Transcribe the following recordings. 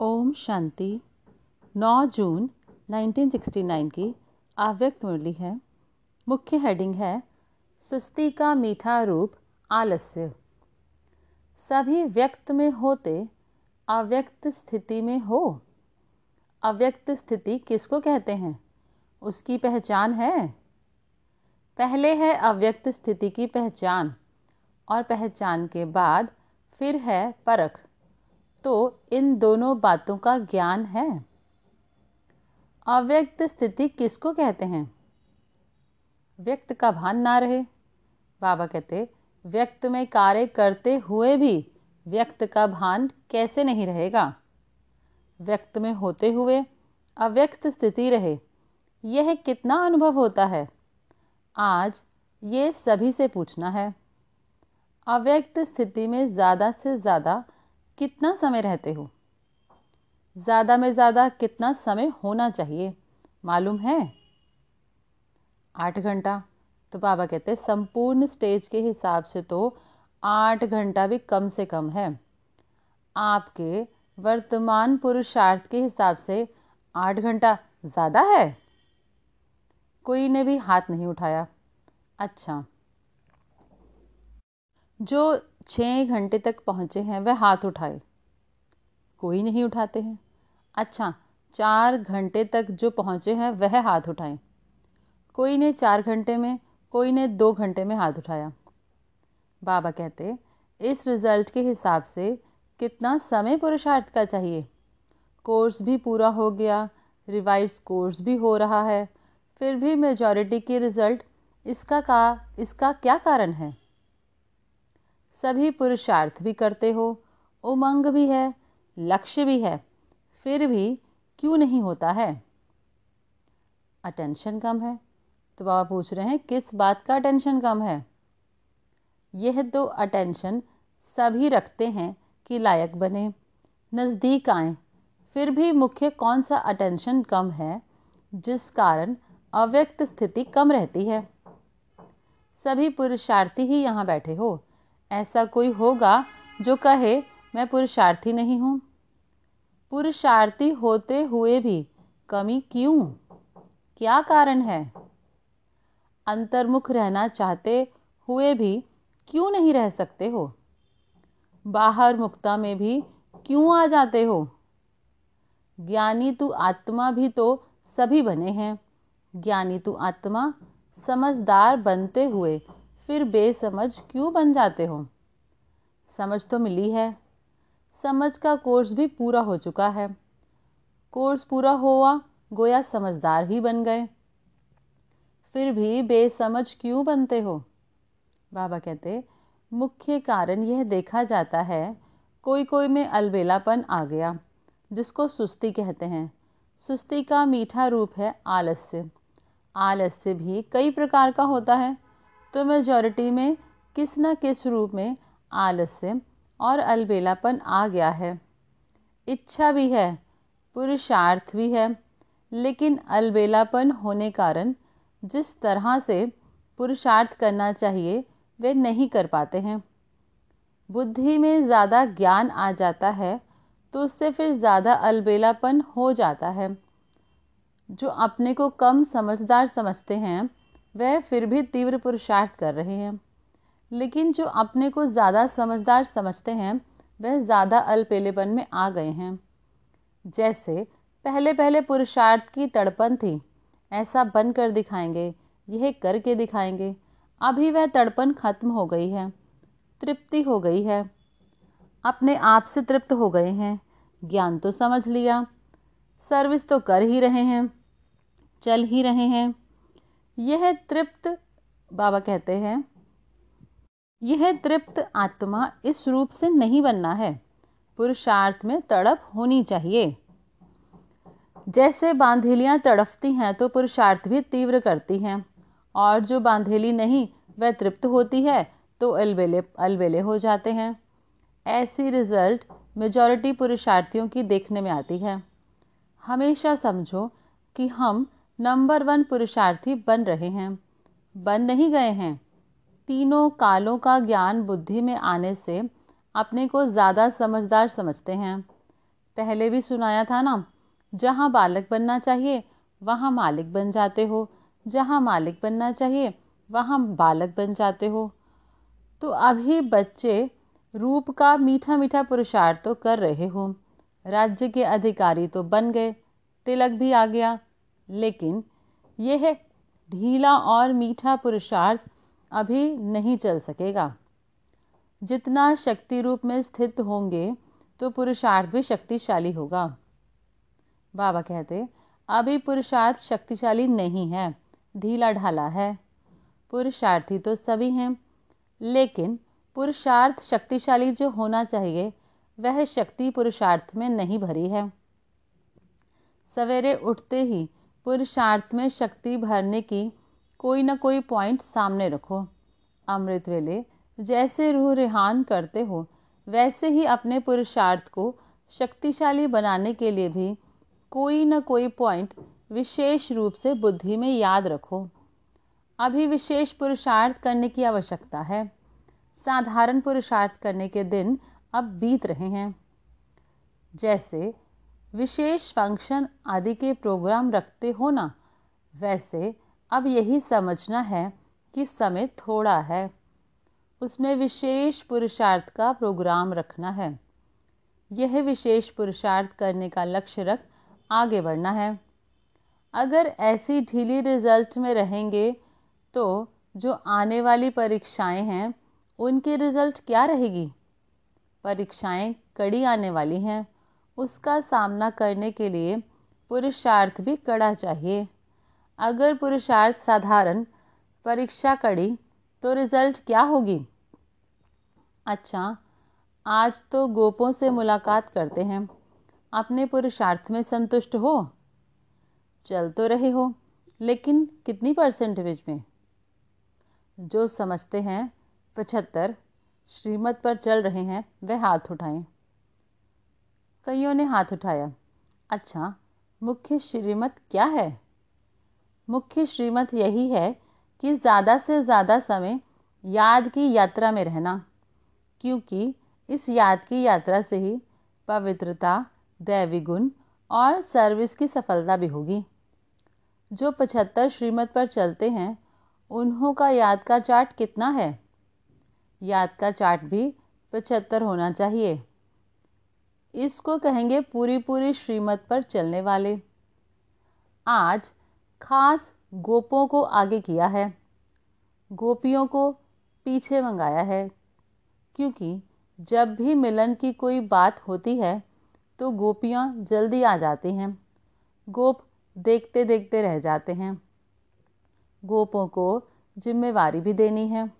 ओम शांति। 9 जून 1969 की अव्यक्त मुरली है। मुख्य हेडिंग है, सुस्ती का मीठा रूप आलस्य। सभी व्यक्त में होते, अव्यक्त स्थिति में हो। अव्यक्त स्थिति किसको कहते हैं? उसकी पहचान है। पहले है अव्यक्त स्थिति की पहचान, और पहचान के बाद फिर है परख। तो इन दोनों बातों का ज्ञान है। अव्यक्त स्थिति किसको कहते हैं? व्यक्त का भान ना रहे। बाबा कहते, व्यक्त में कार्य करते हुए भी व्यक्त का भान कैसे नहीं रहेगा? व्यक्त में होते हुए अव्यक्त स्थिति रहे, यह कितना अनुभव होता है? आज ये सभी से पूछना है। अव्यक्त स्थिति में ज़्यादा से ज़्यादा कितना समय रहते हो? ज़्यादा में ज़्यादा कितना समय होना चाहिए? मालूम है? आठ घंटा। तो बाबा कहते हैं, संपूर्ण स्टेज के हिसाब से तो आठ घंटा भी कम से कम है। आपके वर्तमान पुरुषार्थ के हिसाब से आठ घंटा ज़्यादा है? कोई ने भी हाथ नहीं उठाया। अच्छा। जो छः घंटे तक पहुँचे हैं, वह हाथ उठाए। कोई नहीं उठाते हैं। अच्छा चार घंटे तक जो पहुँचे हैं, वह हाथ उठाएँ। कोई ने चार घंटे में, कोई ने दो घंटे में हाथ उठाया। बाबा कहते, इस रिज़ल्ट के हिसाब से कितना समय पुरुषार्थ का चाहिए? कोर्स भी पूरा हो गया रिवाइज कोर्स भी हो रहा है। फिर भी मेजॉरिटी के रिज़ल्ट, इसका का, इसका क्या कारण है? सभी पुरुषार्थ भी करते हो, उमंग भी है, लक्ष्य भी है, फिर भी क्यों नहीं होता है? अटेंशन कम है। तो बाबा पूछ रहे हैं, किस बात का अटेंशन कम है? यह तो अटेंशन सभी रखते हैं कि लायक बने, नज़दीक आए। फिर भी मुख्य कौन सा अटेंशन कम है, जिस कारण अव्यक्त स्थिति कम रहती है? सभी पुरुषार्थी ही यहाँ बैठे हो ऐसा कोई होगा जो कहे, मैं पुरुषार्थी नहीं हूँ। पुरुषार्थी होते हुए भी कमी क्यों? क्या कारण है? अंतर्मुख रहना चाहते हुए भी क्यों नहीं रह सकते हो? बाहर मुक्ता में भी क्यों आ जाते हो? ज्ञानी तू आत्मा भी तो सभी बने हैं। ज्ञानी तू आत्मा समझदार बनते हुए फिर बेसमझ क्यों बन जाते हो? समझ तो मिली है। समझ का कोर्स भी पूरा हो चुका है। कोर्स पूरा हुआ, गोया समझदार ही बन गए। फिर भी बेसमझ क्यों बनते हो? बाबा कहते, मुख्य कारण यह देखा जाता है कोई कोई में अलबेलापन आ गया, जिसको सुस्ती कहते हैं। सुस्ती का मीठा रूप है आलस्य। आलस्य भी कई प्रकार का होता है। तो मेजॉरिटी में किस न किस रूप में आलस्य और अलबेलापन आ गया है। इच्छा भी है, पुरुषार्थ भी है, लेकिन अलबेलापन होने कारण जिस तरह से पुरुषार्थ करना चाहिए, वे नहीं कर पाते हैं। बुद्धि में ज़्यादा ज्ञान आ जाता है तो उससे फिर ज़्यादा अलबेलापन हो जाता है। जो अपने को कम समझदार समझते हैं वह फिर भी तीव्र पुरुषार्थ कर रहे हैं। लेकिन जो अपने को ज़्यादा समझदार समझते हैं, वह ज़्यादा अल्पेलेपन में आ गए हैं। जैसे पहले पहले पुरुषार्थ की तड़पन थी, ऐसा बन कर दिखाएँगे, यह करके दिखाएँगे, अभी वह तड़पन खत्म हो गई है, तृप्ति हो गई है। अपने आप से तृप्त हो गए हैं, ज्ञान तो समझ लिया, सर्विस तो कर ही रहे हैं, चल ही रहे हैं। यह तृप्त, बाबा कहते हैं, यह तृप्त आत्मा इस रूप से नहीं बनना है। पुरुषार्थ में तड़प होनी चाहिए। जैसे बांधेलियाँ तड़पती हैं तो पुरुषार्थ भी तीव्र करती हैं। और जो बांधेली नहीं, वह तृप्त होती है तो अलबेले अलबेले हो जाते हैं। ऐसी रिज़ल्ट मेजॉरिटी पुरुषार्थियों की देखने में आती है। हमेशा समझो कि हम नंबर वन पुरुषार्थी बन रहे हैं। बन नहीं गए हैं। तीनों कालों का ज्ञान बुद्धि में आने से अपने को ज़्यादा समझदार समझते हैं। पहले भी सुनाया था ना, जहाँ बालक बनना चाहिए, वहाँ मालिक बन जाते हो। जहाँ मालिक बनना चाहिए, वहाँ बालक बन जाते हो। तो अभी बच्चे रूप का मीठा मीठा पुरुषार्थ तो कर रहे हो। राज्य के अधिकारी तो बन गए। तिलक भी आ गया। लेकिन यह ढीला और मीठा पुरुषार्थ अभी नहीं चल सकेगा। जितना शक्ति रूप में स्थित होंगे तो पुरुषार्थ भी शक्तिशाली होगा। बाबा कहते, अभी पुरुषार्थ शक्तिशाली नहीं है, ढीला ढाला है। पुरुषार्थी तो सभी हैं, लेकिन पुरुषार्थ शक्तिशाली जो होना चाहिए, वह शक्ति पुरुषार्थ में नहीं भरी है। सवेरे उठते ही पुरुषार्थ में शक्ति भरने की कोई ना कोई पॉइंट सामने रखो। अमृत वेले, जैसे रूह रिहान करते हो, वैसे ही अपने पुरुषार्थ को शक्तिशाली बनाने के लिए भी कोई ना कोई पॉइंट विशेष रूप से बुद्धि में याद रखो। अभी विशेष पुरुषार्थ करने की आवश्यकता है। साधारण पुरुषार्थ करने के दिन अब बीत रहे हैं। जैसे विशेष फ़ंक्शन आदि के प्रोग्राम रखते हो ना वैसे, अब यही समझना है कि समय थोड़ा है। उसमें विशेष पुरुषार्थ का प्रोग्राम रखना है। यह विशेष पुरुषार्थ करने का लक्ष्य रख आगे बढ़ना है। अगर ऐसी ढीली रिज़ल्ट में रहेंगे तो जो आने वाली परीक्षाएँ हैं, उनकी रिज़ल्ट क्या रहेगी? परीक्षाएँ कड़ी आने वाली हैं। उसका सामना करने के लिए पुरुषार्थ भी कड़ा चाहिए। अगर पुरुषार्थ साधारण परीक्षा कड़ी तो रिज़ल्ट क्या होगी? अच्छा आज तो गोपों से मुलाकात करते हैं। अपने पुरुषार्थ में संतुष्ट हो? चल तो रहे हो, लेकिन कितनी परसेंटेज में? जो समझते हैं, पचहत्तर। श्रीमत पर चल रहे हैं, वह हाथ उठाएँ। कईयों ने हाथ उठाया। अच्छा मुख्य श्रीमत क्या है? मुख्य श्रीमत यही है कि ज़्यादा से ज़्यादा समय याद की यात्रा में रहना, क्योंकि इस याद की यात्रा से ही पवित्रता, दैवी गुण और सर्विस की सफलता भी होगी। जो पचहत्तर श्रीमत पर चलते हैं, उन्हों का याद का चार्ट कितना है? याद का चार्ट भी पचहत्तर होना चाहिए। इसको कहेंगे पूरी पूरी श्रीमत पर चलने वाले। आज खास गोपों को आगे किया है। गोपियों को पीछे मंगाया है। क्योंकि जब भी मिलन की कोई बात होती है तो गोपियाँ जल्दी आ जाती हैं। गोप देखते देखते रह जाते हैं। गोपों को जिम्मेवारी भी देनी है।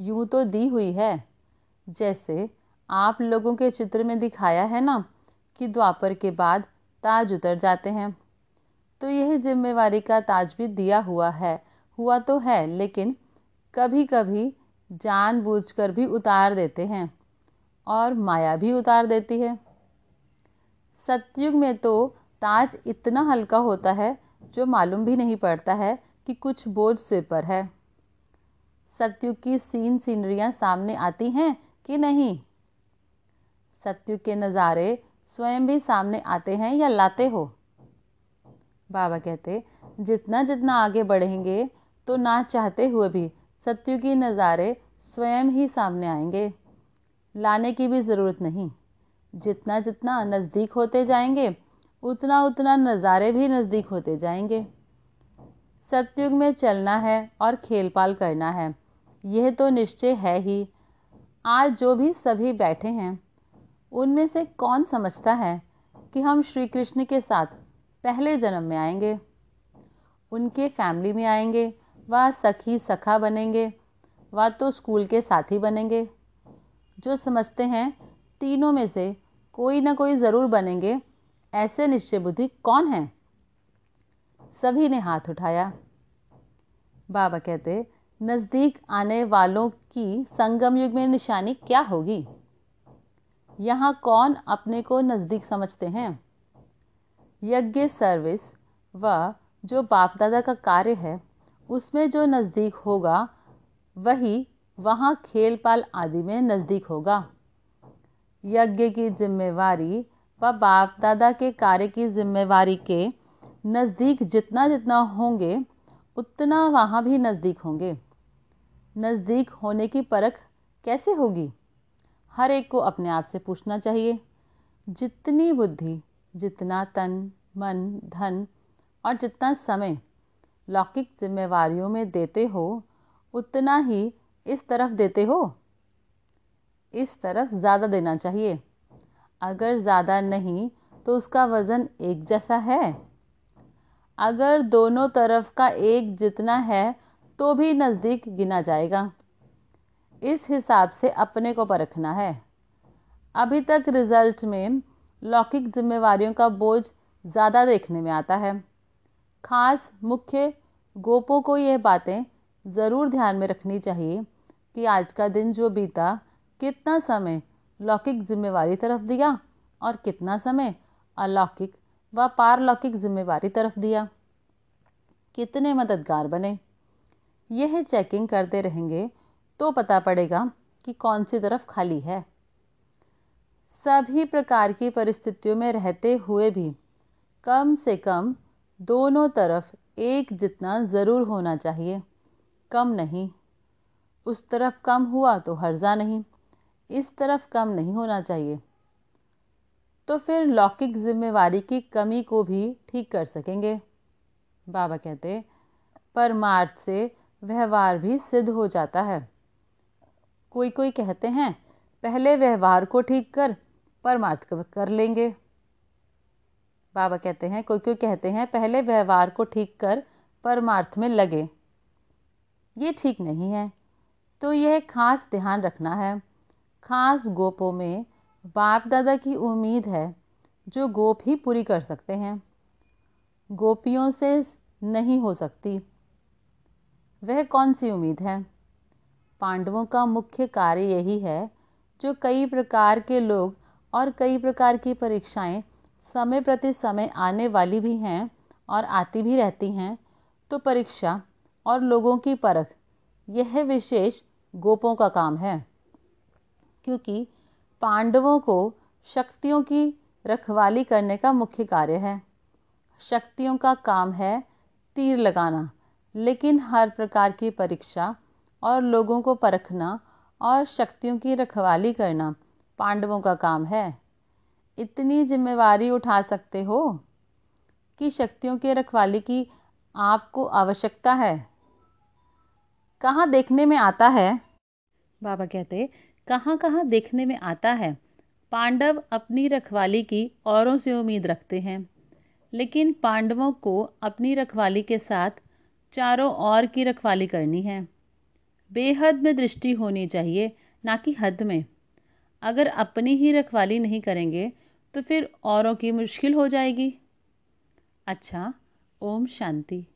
यूँ तो दी हुई है, जैसे आप लोगों के चित्र में दिखाया है ना कि द्वापर के बाद ताज उतर जाते हैं। तो यह जिम्मेवारी का ताज भी दिया हुआ है। हुआ तो है, लेकिन कभी कभी जानबूझकर भी उतार देते हैं और माया भी उतार देती है। सत्युग में तो ताज इतना हल्का होता है जो मालूम भी नहीं पड़ता है कि कुछ बोझ सिर पर है। सत्युग की सीन सीनरियाँ सामने आती हैं कि नहीं? सतयुग के नज़ारे स्वयं भी सामने आते हैं या लाते हो? बाबा कहते, जितना जितना आगे बढ़ेंगे तो ना चाहते हुए भी सत्यु सत्युगी नज़ारे स्वयं ही सामने आएँगे। लाने की भी ज़रूरत नहीं। जितना जितना नज़दीक होते जाएँगे, उतना उतना नज़ारे भी नज़दीक होते जाएँगे। सत्युग में चलना है और खेल पाल करना है। यह तो निश्चय है ही। आज जो भी सभी बैठे हैं उनमें से कौन समझता है कि हम श्री कृष्ण के साथ पहले जन्म में आएँगे? उनके फैमिली में आएँगे, वह सखी सखा बनेंगे, वह तो स्कूल के साथी बनेंगे। जो समझते हैं, तीनों में से कोई ना कोई ज़रूर बनेंगे, ऐसे निश्चय बुद्धि कौन है? सभी ने हाथ उठाया। बाबा कहते, नज़दीक आने वालों की संगम युग में निशानी क्या होगी? यहाँ कौन अपने को नज़दीक समझते हैं? यज्ञ सर्विस व जो बाप दादा का कार्य है, उसमें जो नज़दीक होगा, वही वहाँ खेल पाल आदि में नज़दीक होगा। यज्ञ की जिम्मेवारी व बाप दादा के कार्य की जिम्मेवारी के नज़दीक जितना जितना होंगे, उतना वहाँ भी नज़दीक होंगे। नज़दीक होने की परख कैसे होगी? हर एक को अपने आप से पूछना चाहिए। जितनी बुद्धि, जितना तन, मन, धन और जितना समय लौकिक जिम्मेवारियों में देते हो, उतना ही इस तरफ़ देते हो। इस तरफ़ ज़्यादा देना चाहिए। अगर ज़्यादा नहीं तो उसका वज़न एक जैसा है। अगर दोनों तरफ़ का एक जितना है तो भी नज़दीक गिना जाएगा। इस हिसाब से अपने को परखना है। अभी तक रिज़ल्ट में लौकिक जिम्मेवारियों का बोझ ज़्यादा देखने में आता है। खास मुख्य गोपों को यह बातें ज़रूर ध्यान में रखनी चाहिए कि आज का दिन जो बीता, कितना समय लौकिक जिम्मेवारी तरफ़ दिया और कितना समय अलौकिक व पारलौकिक जिम्मेवारी तरफ़ दिया। कितने मददगार बने। यह चेकिंग करते रहेंगे तो पता पड़ेगा कि कौन सी तरफ़ खाली है। सभी प्रकार की परिस्थितियों में रहते हुए भी कम से कम दोनों तरफ़ एक जितना ज़रूर होना चाहिए। कम नहीं, उस तरफ़ कम हुआ तो हर्जा नहीं, इस तरफ़ कम नहीं होना चाहिए। तो फिर लौकिक जिम्मेवारी की कमी को भी ठीक कर सकेंगे। बाबा कहते, परमार्थ से व्यवहार भी सिद्ध हो जाता है। कोई कोई कहते हैं, पहले व्यवहार को ठीक कर, परमार्थ कर लेंगे। बाबा कहते हैं कोई कोई कहते हैं, पहले व्यवहार को ठीक कर, परमार्थ में लगे। ये ठीक नहीं है। तो यह खास ध्यान रखना है। खास गोपों में बाप दादा की उम्मीद है, जो गोप ही पूरी कर सकते हैं। गोपियों से, नहीं हो सकती। वह कौन सी उम्मीद है? पांडवों का मुख्य कार्य यही है जो कई प्रकार के लोग और कई प्रकार की परीक्षाएँ समय प्रति समय आने वाली भी हैं और आती भी रहती हैं तो परीक्षा और लोगों की परख, यह विशेष गोपों का काम है। क्योंकि पांडवों को शक्तियों की रखवाली करने का मुख्य कार्य है। शक्तियों का काम है तीर लगाना, लेकिन हर प्रकार की परीक्षा और लोगों को परखना और शक्तियों की रखवाली करना पांडवों का काम है। इतनी जिम्मेवारी उठा सकते हो कि शक्तियों के रखवाली की आपको आवश्यकता है। कहाँ देखने में आता है? बाबा कहते, कहाँ कहाँ देखने में आता है? पांडव अपनी रखवाली की औरों से उम्मीद रखते हैं, लेकिन पांडवों को अपनी रखवाली के साथ चारों ओर की रखवाली करनी है। बेहद में दृष्टि होनी चाहिए, ना कि हद में। अगर अपनी ही रखवाली नहीं करेंगे तो फिर औरों की मुश्किल हो जाएगी। अच्छा ओम शांति।